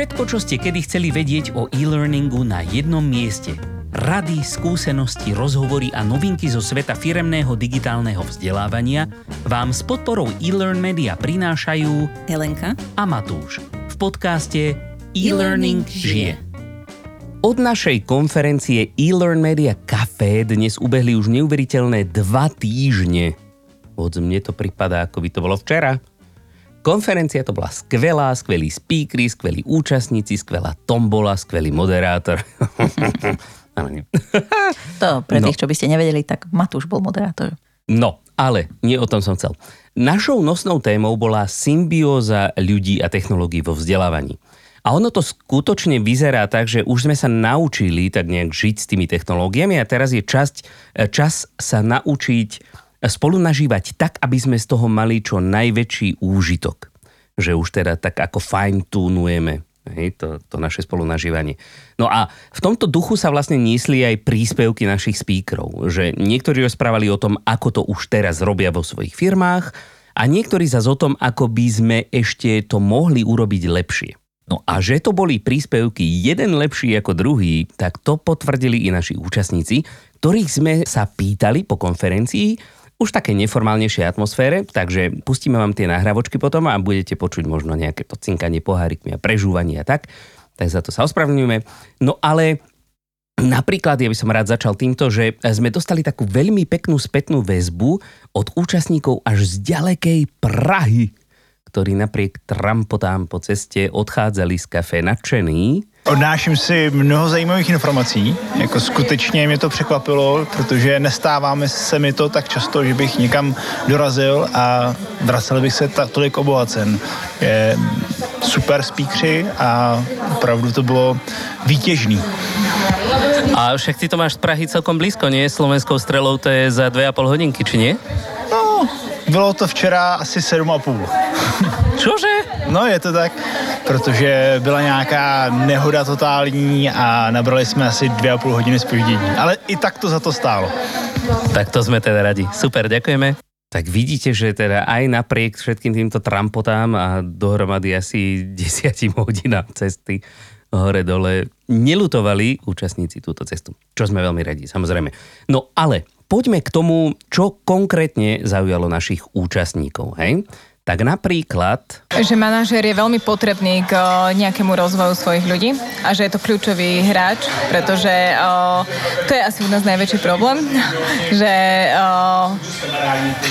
Všetko, čo ste kedy chceli vedieť o e-learningu na jednom mieste. Rady, skúsenosti, rozhovory a novinky zo sveta firemného digitálneho vzdelávania vám s podporou e-learn media prinášajú Helenka a Matúš v podcaste E-Learning žije. Od našej konferencie e-learn media Café dnes ubehli už neuveriteľné dva týždne. Od mne to pripadá, ako by to bolo včera. Konferencia to bola skvelá, skvelí speakery, skvelí účastníci, skvelá tombola, skvelý moderátor. To pre No. tých, čo by ste nevedeli, tak Matúš bol moderátor. No, ale nie o tom som chcel. Našou nosnou témou bola symbióza ľudí a technológií vo vzdelávaní. A ono to skutočne vyzerá tak, že už sme sa naučili tak nejak žiť s tými technológiami a teraz je časť, čas sa naučiť spolu nažívať tak, aby sme z toho mali čo najväčší úžitok. Že už teda tak ako fine-tunujeme hej, to, to naše spolunažívanie. No a v tomto duchu sa vlastne niesli aj príspevky našich speakerov, že niektorí rozprávali o tom, ako to už teraz robia vo svojich firmách a niektorí zase o tom, ako by sme ešte to mohli urobiť lepšie. No a že to boli príspevky jeden lepší ako druhý, tak to potvrdili i naši účastníci, ktorých sme sa pýtali po konferencii, už v takej neformálnejšej atmosfére, takže pustíme vám tie nahrávočky potom a budete počuť možno nejaké to cinkanie pohárikmi a prežúvanie a tak. Tak za to sa ospravedlňujeme. No ale napríklad ja by som rád začal týmto, že sme dostali takú veľmi peknú spätnú väzbu od účastníkov až z ďalekej Prahy, ktorí napriek trampotám po ceste odchádzali z kafe nadšení. Odnáším si mnoho zajímavých informací, jako skutečně mě to překvapilo, protože nestáváme se mi to tak často, že bych někam dorazil a vracel bych se ta, tolik obohacen. Je super speakři a opravdu to bylo výtěžný. A však ty to máš z Prahy celkom blízko, nie? Slovenskou strelou to je za 2,5 hodinky, či nie? No, bylo to včera asi 7,5. Čože? No je to tak, protože byla nějaká nehoda totální a nabrali jsme asi 2,5 hodiny spoždění. Ale i tak to za to stálo. Tak to sme teda radi. Super, ďakujeme. Tak vidíte, že teda aj napriek všetkým týmto trampotám a dohromady asi desiatim hodinám cesty hore-dole nelutovali účastníci túto cestu. Čo sme veľmi radi, samozrejme. No ale poďme k tomu, čo konkrétne zaujalo našich účastníkov. Hej? Tak napríklad Že manažér je veľmi potrebný k o, nejakému rozvoju svojich ľudí a že je to kľúčový hráč, pretože o, to je asi u nás najväčší problém, že o,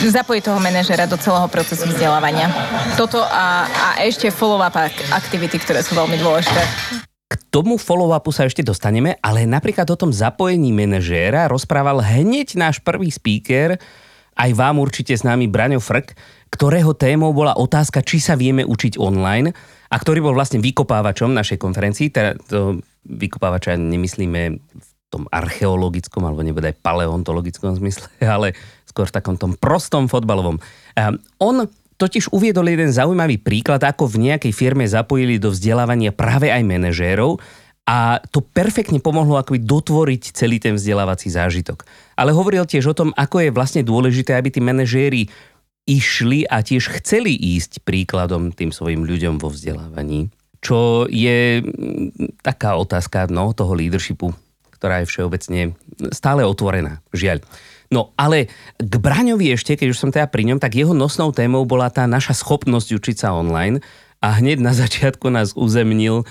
zapojiť toho manažéra do celého procesu vzdelávania. Toto a, a ešte follow-up ak- aktivity, ktoré sú veľmi dôležité. K tomu follow-upu sa ešte dostaneme, ale napríklad o tom zapojení manažéra rozprával hneď náš prvý speaker, aj vám určite s nami Braňo Frk, ktorého témou bola otázka, či sa vieme učiť online a ktorý bol vlastne vykopávačom našej konferencii. Teda to vykopávača nemyslíme v tom archeologickom alebo nebude aj paleontologickom zmysle, ale skôr v takom tom prostom fotbalovom. A on totiž uviedol jeden zaujímavý príklad, ako v nejakej firme zapojili do vzdelávania práve aj manažérov a to perfektne pomohlo akoby dotvoriť celý ten vzdelávací zážitok. Ale hovoril tiež o tom, ako je vlastne dôležité, aby tí manažéri išli a tiež chceli ísť príkladom tým svojim ľuďom vo vzdelávaní. Čo je mm, taká otázka no, toho leadershipu, ktorá je všeobecne stále otvorená, žiaľ. No ale k Braňovi ešte, keď už som teda pri ňom, tak jeho nosnou témou bola tá naša schopnosť učiť sa online a hneď na začiatku nás uzemnil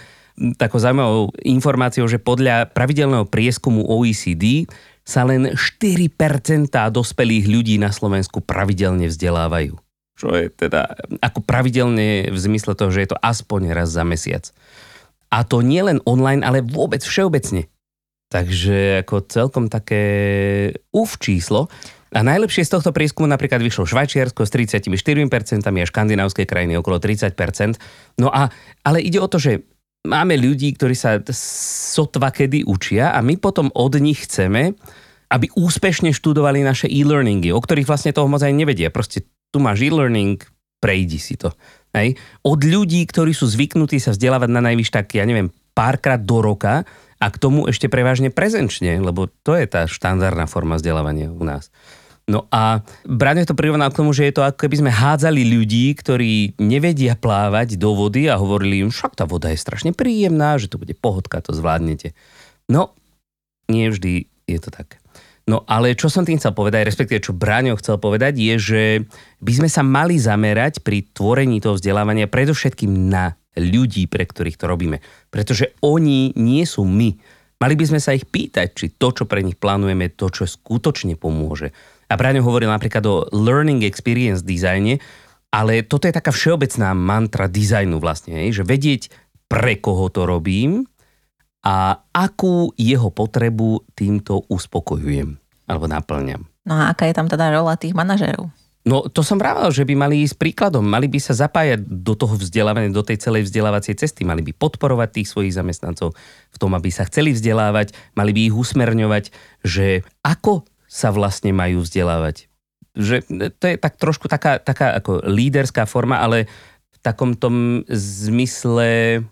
takou zaujímavou informáciou, že podľa pravidelného prieskumu OECD sa len 4% dospelých ľudí na Slovensku pravidelne vzdelávajú. Čo je teda ako pravidelne v zmysle toho, že je to aspoň raz za mesiac. A to nie len online, ale vôbec všeobecne. Takže ako celkom také uf číslo. A najlepšie z tohto prieskumu napríklad vyšlo Švajčiarsko s 34% a škandinávské krajiny okolo 30%. No a, ale ide o to, že máme ľudí, ktorí sa sotva kedy učia a my potom od nich chceme, aby úspešne študovali naše e-learningy, o ktorých vlastne toho moc aj nevedia. Proste tu máš e-learning, prejdi si to. Hej? Od ľudí, ktorí sú zvyknutí sa vzdelávať na najvyš tak, ja neviem, párkrát do roka a k tomu ešte prevažne prezenčne, lebo to je tá štandardná forma vzdelávania u nás. No a Braňo to prirovnal k tomu, že je to ako keby sme hádzali ľudí, ktorí nevedia plávať do vody a hovorili im, však tá voda je strašne príjemná, že to bude pohodka, to zvládnete. No, nie vždy je to tak. No ale čo som tým chcel povedať, respektíve čo Braňo chcel povedať, je, že by sme sa mali zamerať pri tvorení toho vzdelávania predovšetkým na ľudí, pre ktorých to robíme. Pretože oni nie sú my. Mali by sme sa ich pýtať, či to, čo pre nich plánujeme, to, čo skutočne pomôže. A Braňo hovoril napríklad o learning experience dizajne, ale toto je taká všeobecná mantra dizajnu vlastne, že vedieť, pre koho to robím a akú jeho potrebu týmto uspokojujem alebo naplňam. No a aká je tam teda rola tých manažerov? No to som vrával, že by mali ísť príkladom, mali by sa zapájať do toho vzdelávania, do tej celej vzdelávacej cesty, mali by podporovať tých svojich zamestnancov v tom, aby sa chceli vzdelávať, mali by ich usmerňovať, že ako sa vlastne majú vzdelávať. Že to je tak trošku taká, taká ako líderská forma, ale v takom tom zmysle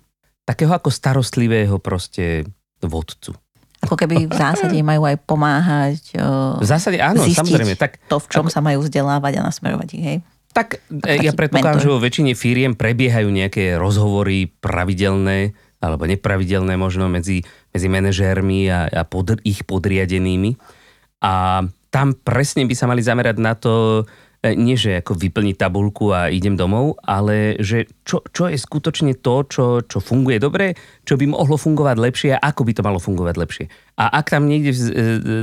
takého ako starostlivého proste vodcu. Ako keby v zásade majú aj pomáhať v zásade áno, samozrejme. Tak, to, v čom ako... sa majú vzdelávať a nasmerovať ich, hej? Tak ja predpokladám, že vo väčšine firiem prebiehajú nejaké rozhovory pravidelné alebo nepravidelné možno medzi, medzi manažérmi a, a pod, ich podriadenými. A tam presne by sa mali zamerať na to, e, nie že ako vyplniť tabulku a idem domov, ale že čo, čo je skutočne to, čo, čo funguje dobre, čo by mohlo fungovať lepšie a ako by to malo fungovať lepšie. A ak tam niekde e,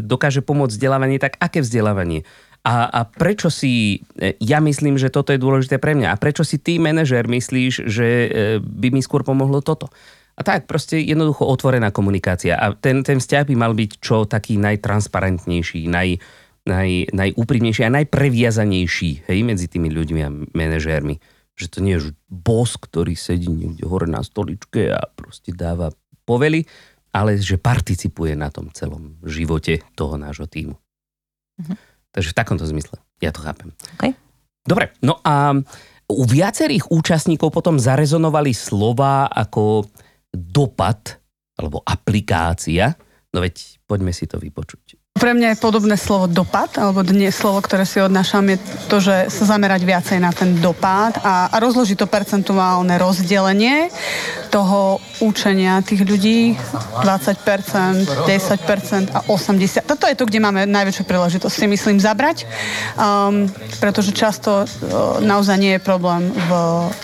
dokáže pomôcť vzdelávanie, tak aké vzdelávanie? A, a prečo si, e, ja myslím, že toto je dôležité pre mňa. A prečo si ty, manažer, myslíš, že by mi skôr pomohlo toto? A tak, proste jednoducho otvorená komunikácia. A ten, ten vzťah by mal byť čo taký najtransparentnejší, naj, naj, najúprimnejší a najpreviazanejší hej, medzi tými ľuďmi a manažérmi. Že to nie je boss, ktorý sedí niekde hore na stoličke a proste dáva povely, ale že participuje na tom celom živote toho nášho týmu. Mhm. Takže v takomto zmysle. Ja to chápem. Okay. Dobre, no a u viacerých účastníkov potom zarezonovali slova ako dopad alebo aplikácia. No veď poďme si to vypočuť. Pre mňa je podobné slovo dopad, alebo dnes slovo, ktoré si odnášam, je to, že sa zamerať viacej na ten dopad a, a rozložiť to percentuálne rozdelenie toho učenia tých ľudí 20%, 10% a 80%. Toto je to, kde máme najväčšiu príležitosť, si myslím, zabrať, um, pretože často uh, naozaj nie je problém v,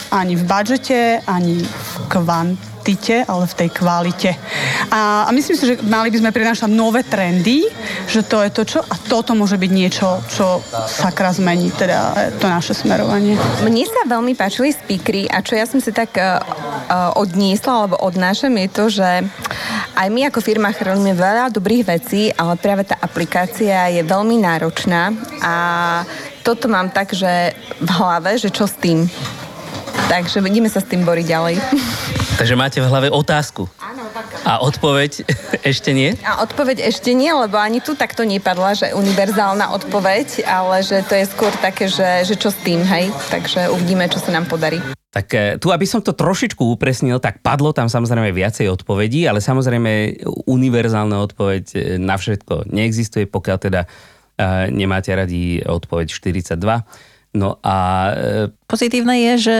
ani v budžete, ani v kvant kvantite, ale v tej kvalite. A, a myslím si, že mali by sme prinášať nové trendy, že to je to, čo... A toto môže byť niečo, čo sakra zmení, teda to naše smerovanie. Mne sa veľmi páčili speakery a čo ja som si tak uh, odniesla alebo odnášam je to, že aj my ako firma robíme veľa dobrých vecí, ale práve tá aplikácia je veľmi náročná a toto mám tak, že v hlave, že čo s tým. Takže ideme sa s tým boriť ďalej. Takže máte v hlave otázku. Áno, tak. A odpoveď ešte nie? A odpoveď ešte nie, lebo ani tu takto nepadla, že univerzálna odpoveď, ale že to je skôr také, že, že čo s tým, hej? Takže uvidíme, čo sa nám podarí. Tak e, tu, aby som to trošičku upresnil, tak padlo tam samozrejme viacej odpovedí, ale samozrejme univerzálna odpoveď e, na všetko neexistuje, pokiaľ teda uh, nemáte radi odpoveď 42. No a... E, Pozitívne je, že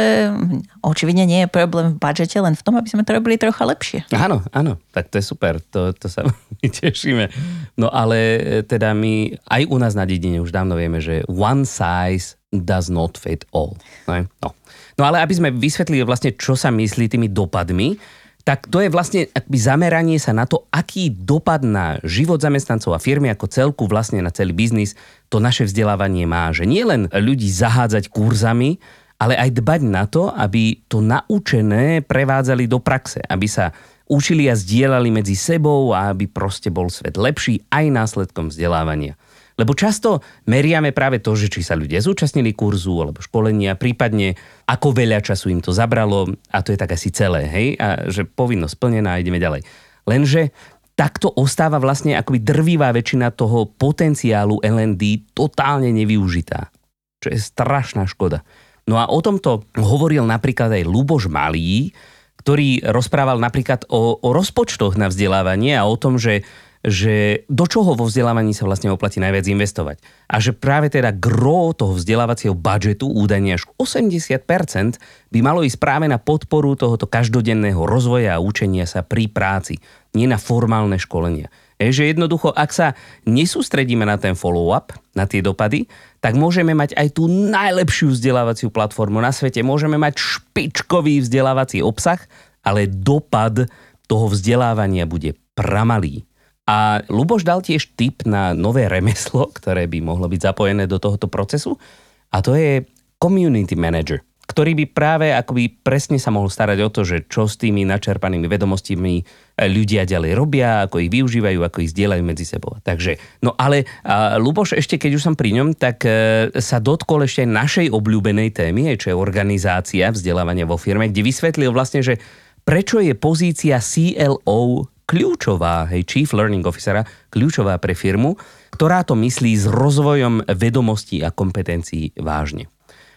očividne nie je problém v budžete, len v tom, aby sme to robili trocha lepšie. Áno, áno, tak to je super, to, to sa my tešíme. No ale e, teda my aj u nás na dedine už dávno vieme, že one size does not fit all. No, no ale aby sme vysvetlili vlastne, čo sa myslí tými dopadmi, tak to je vlastne akby zameranie sa na to, aký dopad na život zamestnancov a firmy ako celku, vlastne na celý biznis, to naše vzdelávanie má. Že nie len ľudí zahádzať kurzami, ale aj dbať na to, aby to naučené prevádzali do praxe, aby sa učili a zdieľali medzi sebou a aby proste bol svet lepší aj následkom vzdelávania. Lebo často meriame práve to, že či sa ľudia zúčastnili kurzu alebo školenia, prípadne ako veľa času im to zabralo a to je tak asi celé, hej? A že povinnosť splnená a ideme ďalej. Lenže takto ostáva vlastne akoby drvivá väčšina toho potenciálu LND totálne nevyužitá. Čo je strašná škoda. No a o tomto hovoril napríklad aj Luboš Malý, ktorý rozprával napríklad o, o rozpočtoch na vzdelávanie a o tom, že že do čoho vo vzdelávaní sa vlastne oplatí najviac investovať. A že práve teda gro toho vzdelávacieho budžetu, údajne až 80% by malo ísť práve na podporu tohoto každodenného rozvoja a učenia sa pri práci, nie na formálne školenia. Je, že jednoducho, ak sa nesústredíme na ten follow-up, na tie dopady, tak môžeme mať aj tú najlepšiu vzdelávaciu platformu na svete. Môžeme mať špičkový vzdelávací obsah, ale dopad toho vzdelávania bude pramalý. A Luboš dal tiež tip na nové remeslo, ktoré by mohlo byť zapojené do tohoto procesu a to je community manager ktorý by práve akoby presne sa mohol starať o to, že čo s tými načerpanými vedomosťami e, ľudia ďalej robia, ako ich využívajú, ako ich zdieľajú medzi sebou. Takže, no ale a Luboš, ešte keď už som pri ňom, tak e, sa dotkol ešte aj našej obľúbenej témy, čo je organizácia vzdelávania vo firme, kde vysvetlil vlastne, že prečo je pozícia CLO kľúčová, hej, Chief Learning Officera, kľúčová pre firmu, ktorá to myslí s rozvojom vedomostí a kompetencií vážne.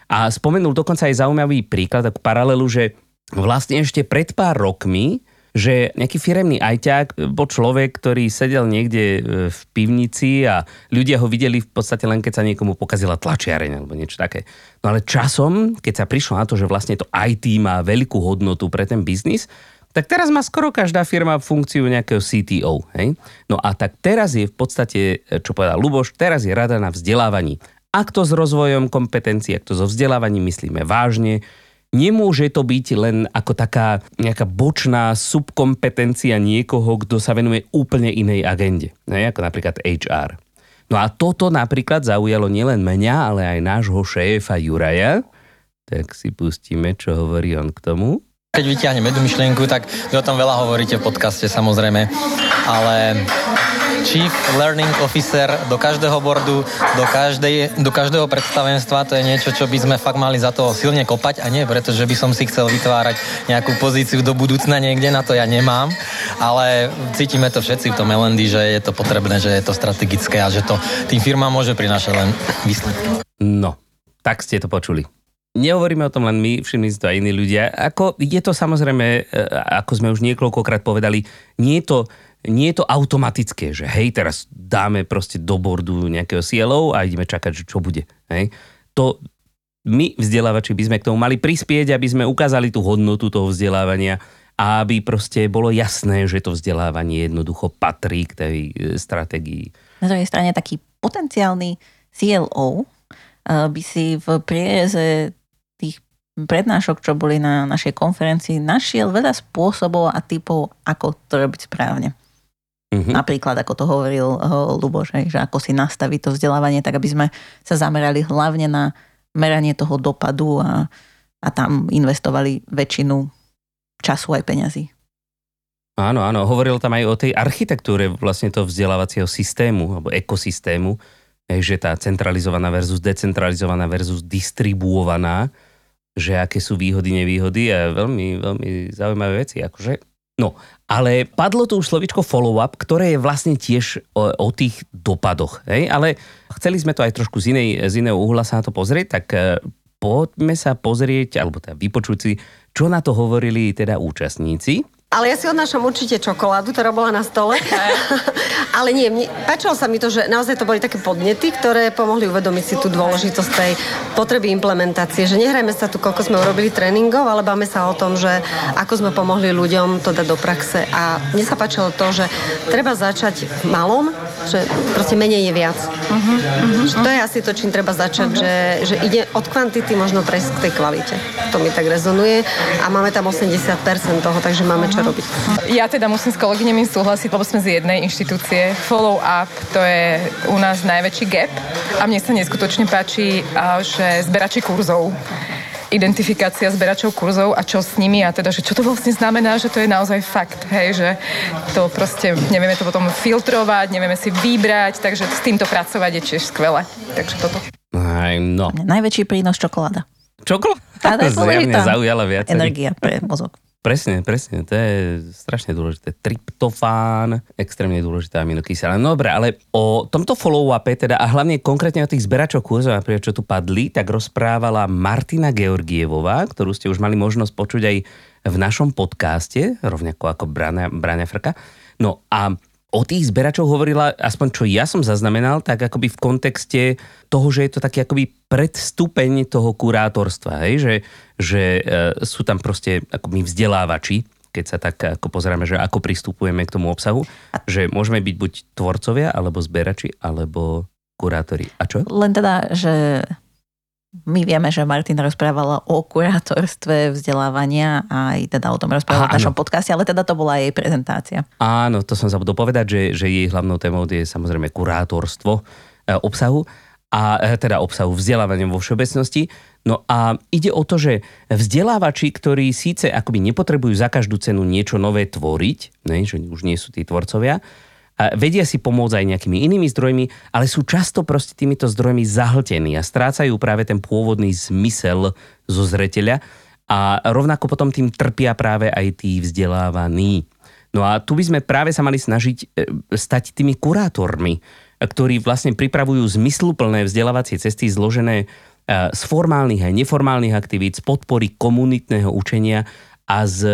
A spomenul dokonca aj zaujímavý príklad, takú paralelu, že vlastne ešte pred pár rokmi že nejaký firemný ajťák bol človek, ktorý sedel niekde e, v pivnici a ľudia ho videli v podstate len keď sa niekomu pokazila tlačiareň alebo niečo také. No ale časom, keď sa prišlo na to, že vlastne to IT má veľkú hodnotu pre ten biznis, tak teraz má skoro každá firma funkciu nejakého CTO. Hej? No a tak teraz je v podstate, čo povedal Luboš, teraz je rada na vzdelávaní. Ak to s rozvojom kompetencií, ak to so vzdelávaním myslíme vážne, nemôže to byť len ako taká nejaká bočná subkompetencia niekoho, kto sa venuje úplne inej agende, ne? ako napríklad HR. No a toto napríklad zaujalo nielen mňa, ale aj nášho šéfa Juraja. Tak si pustíme, čo hovorí on k tomu. Keď vyťahneme jednu myšlienku, tak vy o tom veľa hovoríte v podcaste samozrejme, ale Chief Learning Officer do každého bordu, do, každej, do každého predstavenstva, to je niečo, čo by sme fakt mali za to silne kopať a nie preto, že by som si chcel vytvárať nejakú pozíciu do budúcna niekde, na to ja nemám, ale cítime to všetci v tom LND, že je to potrebné, že je to strategické a že to tým firmám môže prinášať len výsledky. No, tak ste to počuli nehovoríme o tom len my, všimli si to aj iní ľudia. Ako, je to samozrejme, e, ako sme už niekoľkokrát povedali, nie je to, nie je to automatické, že hej, teraz dáme proste do bordu nejakého CLO a ideme čakať, že čo bude. Hej. To my, vzdelávači, by sme k tomu mali prispieť, aby sme ukázali tú hodnotu toho vzdelávania a aby proste bolo jasné, že to vzdelávanie jednoducho patrí k tej e, stratégii. Na druhej strane taký potenciálny CLO e, by si v prieze tých prednášok, čo boli na našej konferencii, našiel veľa spôsobov a typov, ako to robiť správne. Mm-hmm. Napríklad, ako to hovoril Luboš, že ako si nastaviť to vzdelávanie, tak aby sme sa zamerali hlavne na meranie toho dopadu a, a tam investovali väčšinu času aj peňazí. Áno, áno, hovoril tam aj o tej architektúre vlastne toho vzdelávacieho systému alebo ekosystému, že tá centralizovaná versus decentralizovaná versus distribuovaná že aké sú výhody, nevýhody a veľmi, veľmi zaujímavé veci. Akože. No, ale padlo tu už slovičko follow-up, ktoré je vlastne tiež o, o tých dopadoch. Hej? Ale chceli sme to aj trošku z, inej, z iného uhla sa na to pozrieť, tak e, poďme sa pozrieť, alebo teda vypočuť si, čo na to hovorili teda účastníci. Ale ja si odnášam určite čokoládu, ktorá bola na stole. Ale nie, mne, páčilo sa mi to, že naozaj to boli také podnety, ktoré pomohli uvedomiť si tú dôležitosť tej potreby implementácie. Že nehrajme sa tu, koľko sme urobili tréningov, ale báme sa o tom, že ako sme pomohli ľuďom to dať do praxe. A mne sa páčilo to, že treba začať v malom, že proste menej je viac. Uh-huh, uh-huh. To je asi to, čím treba začať, uh-huh. že, že ide od kvantity možno prejsť k tej kvalite. To mi tak rezonuje a máme tam 80% toho, takže máme čo robiť. Ja teda musím s kolegyňami súhlasiť, lebo sme z jednej inštitúcie. Follow up, to je u nás najväčší gap a mne sa neskutočne páči, že zberači kurzov identifikácia zberačov kurzov a čo s nimi a teda, že čo to vlastne znamená, že to je naozaj fakt, hej, že to proste nevieme to potom filtrovať, nevieme si vybrať, takže s týmto pracovať je tiež skvelé. Takže toto. Aj, no. Najväčší prínos čokoláda. Čokoláda? Zjavne zaujala viac. Energia pre mozog. Presne, presne, to je strašne dôležité. Tryptofán, extrémne dôležitá aminokyselina. No dobre, ale o tomto follow-upe teda a hlavne konkrétne o tých zberačov kurzov, napríklad čo tu padli, tak rozprávala Martina Georgievová, ktorú ste už mali možnosť počuť aj v našom podcaste, rovnako ako Brania, Brania Frka. No a o tých zberačov hovorila, aspoň čo ja som zaznamenal, tak akoby v kontexte toho, že je to taký akoby predstupeň toho kurátorstva, hej? že, že e, sú tam proste akoby vzdelávači, keď sa tak ako pozeráme, že ako pristupujeme k tomu obsahu, že môžeme byť buď tvorcovia, alebo zberači, alebo kurátori. A čo? Len teda, že my vieme, že Martin rozprávala o kurátorstve vzdelávania a aj teda o tom rozprávala v našom podcaste, ale teda to bola jej prezentácia. Áno, to som zabudol povedať, že, že jej hlavnou témou je samozrejme kurátorstvo e, obsahu a e, teda obsahu vzdelávania vo všeobecnosti. No a ide o to, že vzdelávači, ktorí síce akoby nepotrebujú za každú cenu niečo nové tvoriť, ne, že už nie sú tí tvorcovia, vedia si pomôcť aj nejakými inými zdrojmi, ale sú často proste týmito zdrojmi zahltení a strácajú práve ten pôvodný zmysel zo zreteľa a rovnako potom tým trpia práve aj tí vzdelávaní. No a tu by sme práve sa mali snažiť e, stať tými kurátormi, ktorí vlastne pripravujú zmysluplné vzdelávacie cesty zložené e, z formálnych a neformálnych aktivít, z podpory komunitného učenia a z,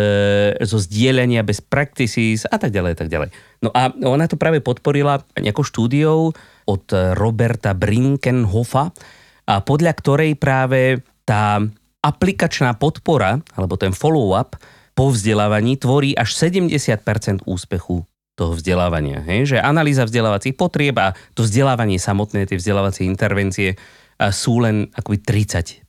zo zdieľania bez practices a tak ďalej, tak ďalej. No a ona to práve podporila nejakou štúdiou od Roberta Brinkenhofa, a podľa ktorej práve tá aplikačná podpora, alebo ten follow-up po vzdelávaní tvorí až 70% úspechu toho vzdelávania. Hej? Že analýza vzdelávacích potrieb a to vzdelávanie samotné, tie vzdelávacie intervencie sú len akoby 30%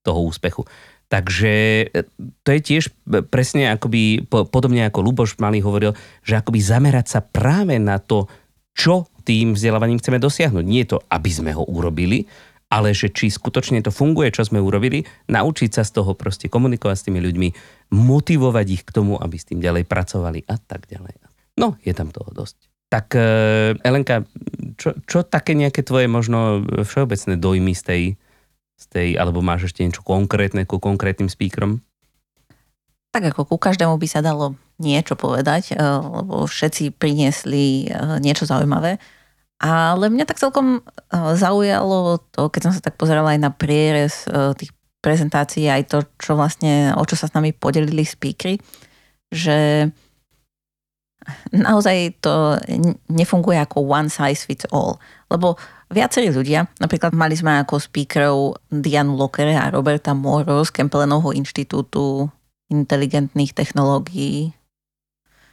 toho úspechu. Takže e, to je tiež presne akoby, podobne ako Luboš Malý hovoril, že akoby zamerať sa práve na to, čo tým vzdelávaním chceme dosiahnuť. Nie to, aby sme ho urobili, ale že či skutočne to funguje, čo sme urobili, naučiť sa z toho proste komunikovať s tými ľuďmi, motivovať ich k tomu, aby s tým ďalej pracovali a tak ďalej. No, je tam toho dosť. Tak e, Elenka, čo, čo také nejaké tvoje možno všeobecné dojmy z tej, z tej, alebo máš ešte niečo konkrétne ku konkrétnym speakerom? Tak ako ku každému by sa dalo niečo povedať, eh, lebo všetci priniesli eh, niečo zaujímavé. Ale mňa tak celkom eh, zaujalo to, keď som sa tak pozerala aj na prierez tých prezentácií, aj to, čo vlastne, o čo sa s nami podelili speakery, že naozaj to nefunguje ako one size fits all. Lebo viacerí ľudia, napríklad mali sme ako speakerov Dianu Lokere a Roberta Moro z Kempelenovho inštitútu inteligentných technológií.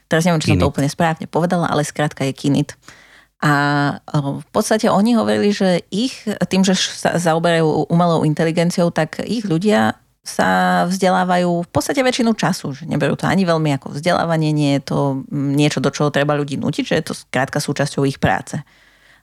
Teraz neviem, či som to úplne správne povedala, ale skrátka je Kinit. A v podstate oni hovorili, že ich, tým, že sa zaoberajú umelou inteligenciou, tak ich ľudia sa vzdelávajú v podstate väčšinu času, že neberú to ani veľmi ako vzdelávanie, nie je to niečo, do čoho treba ľudí nutiť, že je to skrátka súčasťou ich práce.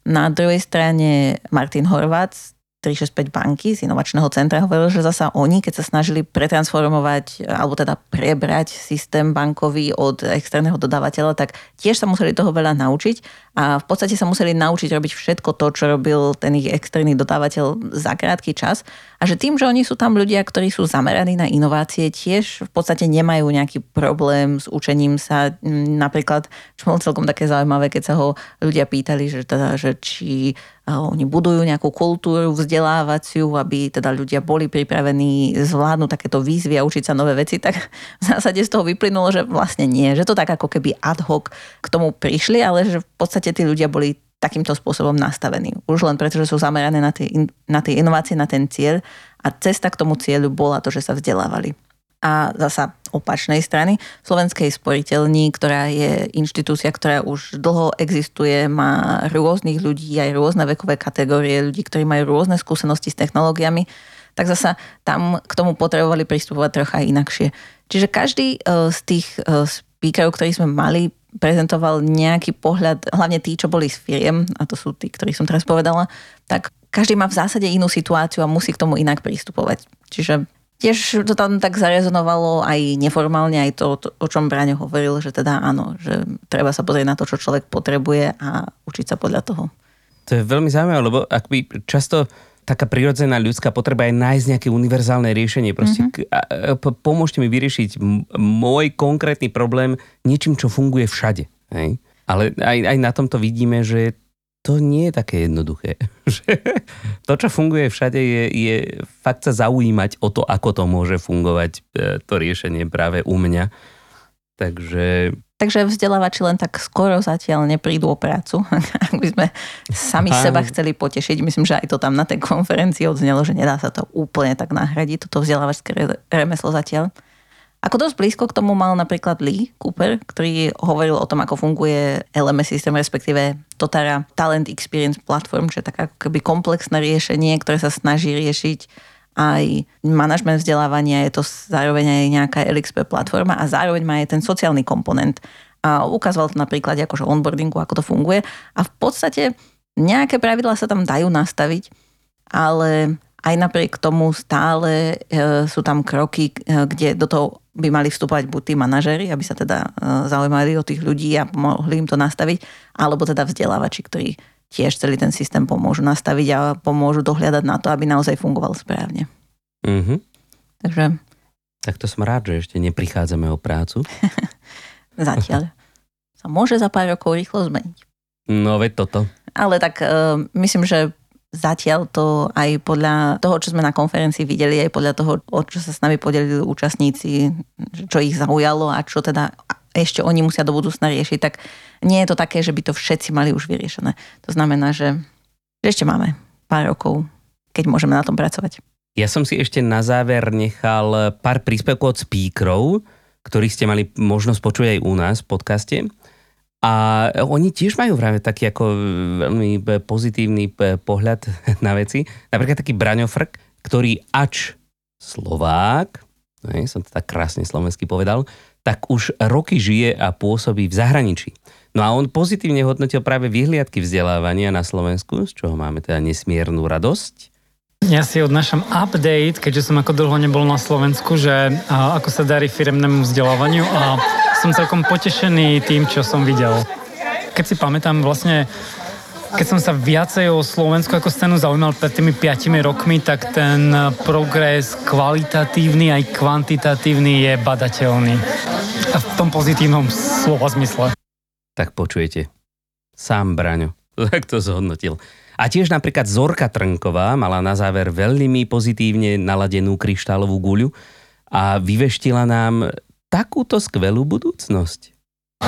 Na druhej strane Martin Horvac 365 banky z inovačného centra hovoril, že zasa oni, keď sa snažili pretransformovať alebo teda prebrať systém bankový od externého dodávateľa, tak tiež sa museli toho veľa naučiť a v podstate sa museli naučiť robiť všetko to, čo robil ten ich externý dodávateľ za krátky čas a že tým, že oni sú tam ľudia, ktorí sú zameraní na inovácie, tiež v podstate nemajú nejaký problém s učením sa. Napríklad, čo bolo celkom také zaujímavé, keď sa ho ľudia pýtali, že, teda, že či oni budujú nejakú kultúru vzdelávaciu, aby teda ľudia boli pripravení zvládnuť takéto výzvy a učiť sa nové veci, tak v zásade z toho vyplynulo, že vlastne nie, že to tak ako keby ad hoc k tomu prišli, ale že v podstate tí ľudia boli takýmto spôsobom nastavení. Už len preto, že sú zamerané na tie, na tie inovácie, na ten cieľ a cesta k tomu cieľu bola to, že sa vzdelávali a zasa opačnej strany Slovenskej sporiteľní, ktorá je inštitúcia, ktorá už dlho existuje, má rôznych ľudí, aj rôzne vekové kategórie ľudí, ktorí majú rôzne skúsenosti s technológiami, tak zasa tam k tomu potrebovali pristupovať trocha inakšie. Čiže každý e, z tých e, speakerov, ktorí sme mali, prezentoval nejaký pohľad, hlavne tí, čo boli s firiem, a to sú tí, ktorých som teraz povedala, tak každý má v zásade inú situáciu a musí k tomu inak pristupovať. Čiže tiež to tam tak zarezonovalo aj neformálne, aj to, to, o čom Braňo hovoril, že teda áno, že treba sa pozrieť na to, čo človek potrebuje a učiť sa podľa toho. To je veľmi zaujímavé, lebo akby často taká prirodzená ľudská potreba je nájsť nejaké univerzálne riešenie. Proste mm-hmm. pomôžte mi vyriešiť môj konkrétny problém niečím, čo funguje všade. Hej? Ale aj, aj na tomto vidíme, že to nie je také jednoduché. to, čo funguje všade, je, je fakt sa zaujímať o to, ako to môže fungovať, e, to riešenie práve u mňa. Takže... Takže vzdelávači len tak skoro zatiaľ neprídu o prácu, ak by sme sami Áno. seba chceli potešiť. Myslím, že aj to tam na tej konferencii odznelo, že nedá sa to úplne tak nahradiť, toto vzdelávačské re- remeslo zatiaľ. Ako dosť blízko k tomu mal napríklad Lee Cooper, ktorý hovoril o tom, ako funguje LMS systém, respektíve Totara Talent Experience Platform, čo je taká ako keby komplexné riešenie, ktoré sa snaží riešiť aj manažment vzdelávania, je to zároveň aj nejaká LXP platforma a zároveň má aj ten sociálny komponent. A ukazoval to napríklad akože onboardingu, ako to funguje. A v podstate nejaké pravidlá sa tam dajú nastaviť, ale aj napriek tomu stále e, sú tam kroky, e, kde do toho by mali vstupovať buď tí manažery, aby sa teda e, zaujímali o tých ľudí a mohli im to nastaviť, alebo teda vzdelávači, ktorí tiež celý ten systém pomôžu nastaviť a pomôžu dohľadať na to, aby naozaj fungoval správne. Mhm. Takže Tak to som rád, že ešte neprichádzame o prácu. zatiaľ sa môže za pár rokov rýchlo zmeniť. No veď toto. Ale tak uh, myslím, že zatiaľ to aj podľa toho, čo sme na konferencii videli, aj podľa toho, o čo sa s nami podelili účastníci, čo ich zaujalo a čo teda ešte oni musia do budúcna riešiť, tak nie je to také, že by to všetci mali už vyriešené. To znamená, že, že ešte máme pár rokov, keď môžeme na tom pracovať. Ja som si ešte na záver nechal pár príspevkov od speakerov, ktorých ste mali možnosť počuť aj u nás v podcaste. A oni tiež majú práve taký ako veľmi pozitívny p- pohľad na veci. Napríklad taký Braňo Frk, ktorý ač Slovák, ne, som to tak krásne slovensky povedal, tak už roky žije a pôsobí v zahraničí. No a on pozitívne hodnotil práve vyhliadky vzdelávania na Slovensku, z čoho máme teda nesmiernu radosť. Ja si odnášam update, keďže som ako dlho nebol na Slovensku, že ako sa darí firemnému vzdelávaniu a som celkom potešený tým, čo som videl. Keď si pamätám vlastne, keď som sa viacej o Slovensku ako scénu zaujímal pred tými 5 rokmi, tak ten progres kvalitatívny aj kvantitatívny je badateľný. A v tom pozitívnom slova zmysle. Tak počujete. Sám Braňo. Tak to zhodnotil. A tiež napríklad Zorka Trnková mala na záver veľmi pozitívne naladenú kryštálovú guľu a vyveštila nám takúto skvelú budúcnosť.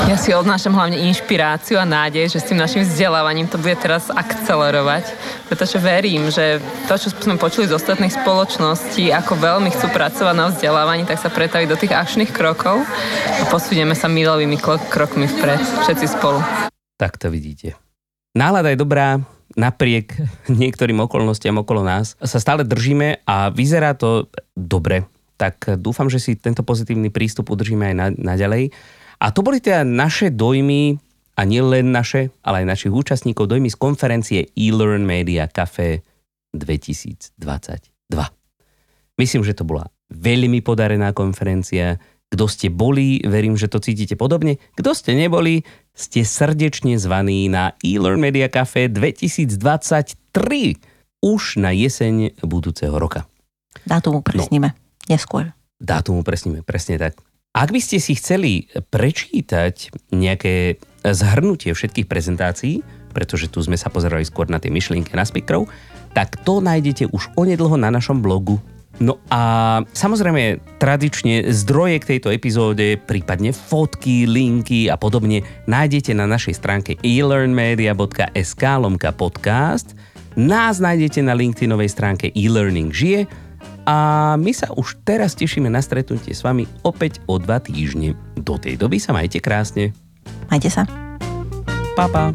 Ja si odnášam hlavne inšpiráciu a nádej, že s tým našim vzdelávaním to bude teraz akcelerovať, pretože verím, že to, čo sme počuli z ostatných spoločností, ako veľmi chcú pracovať na vzdelávaní, tak sa pretaví do tých akčných krokov a posunieme sa milovými krokmi vpred, všetci spolu. Tak to vidíte. Nálada je dobrá, napriek niektorým okolnostiam okolo nás sa stále držíme a vyzerá to dobre. Tak dúfam, že si tento pozitívny prístup udržíme aj na, naďalej. A to boli teda naše dojmy, a nie len naše, ale aj našich účastníkov, dojmy z konferencie eLearn Media Café 2022. Myslím, že to bola veľmi podarená konferencia. Kto ste boli, verím, že to cítite podobne. Kto ste neboli, ste srdečne zvaní na eLearn Media Café 2023 už na jeseň budúceho roka. Dátum upresníme. Neskôr. Dátum upresníme, presne tak. Ak by ste si chceli prečítať nejaké zhrnutie všetkých prezentácií, pretože tu sme sa pozerali skôr na tie myšlienky na speakerov, tak to nájdete už onedlho na našom blogu. No a samozrejme tradične zdroje k tejto epizóde, prípadne fotky, linky a podobne nájdete na našej stránke elearnmedia.sk lomka podcast. Nás nájdete na LinkedInovej stránke e-learning žije a my sa už teraz tešíme na stretnutie s vami opäť o dva týždne. Do tej doby sa majte krásne. Majte sa. Pa, pa.